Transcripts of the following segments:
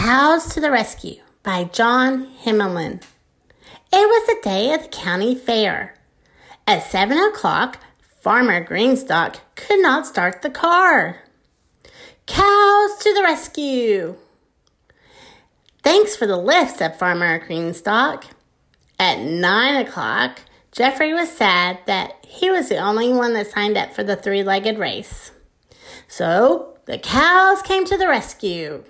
Cows to the Rescue by John Himmelman. It was the day of the county fair. At seven o'clock, Farmer Greenstalk could not start the car. Cows to the rescue! Thanks for the lift, said Farmer Greenstalk. At nine o'clock, Jeffrey was sad that he was the only one that signed up for the three legged race. So the cows came to the rescue.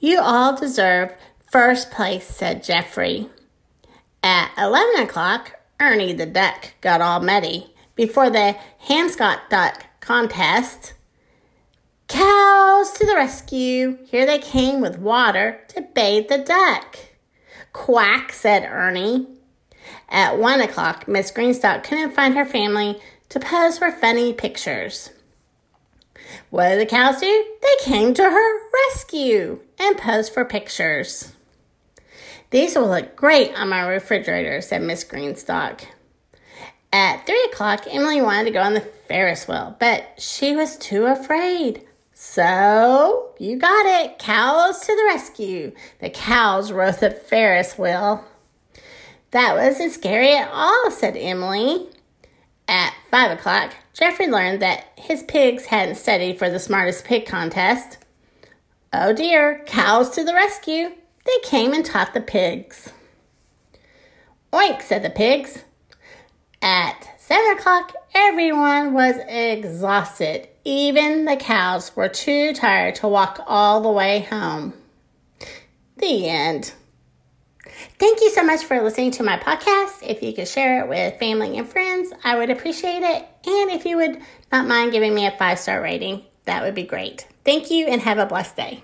You all deserve first place, said Jeffrey. At 11 o'clock, Ernie the duck got all muddy before the Hanscott duck contest. Cows to the rescue! Here they came with water to bathe the duck. Quack, said Ernie. At one o'clock, Miss Greenstalk couldn't find her family to pose for funny pictures. What did the cows do? They came to her rescue and posed for pictures. These will look great on my refrigerator, said Miss Greenstalk. At three o'clock, Emily wanted to go on the Ferris wheel, but she was too afraid. So, you got it. Cows to the rescue. The cows rode the Ferris wheel. That wasn't scary at all, said Emily. At five o'clock, Jeffrey learned that his pigs hadn't studied for the smartest pig contest. Oh dear, cows to the rescue. They came and taught the pigs. Oink, said the pigs. At seven o'clock, everyone was exhausted. Even the cows were too tired to walk all the way home. The end. Thank you so much for listening to my podcast. If you could share it with family and friends, I would appreciate it. And if you would not mind giving me a five star rating, that would be great. Thank you and have a blessed day.